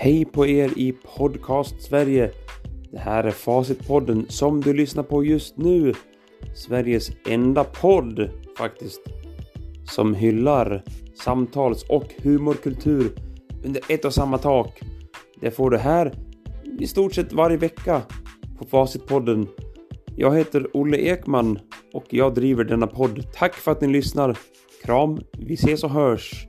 Hej på er i Podcast Sverige. Det här är Facitpodden som du lyssnar på just nu. Sveriges enda podd faktiskt. Som hyllar samtals och humorkultur under ett och samma tak. Det får du här i stort sett varje vecka på Facitpodden. Jag heter Olle Ekman och jag driver denna podd. Tack för att ni lyssnar. Kram, vi ses och hörs.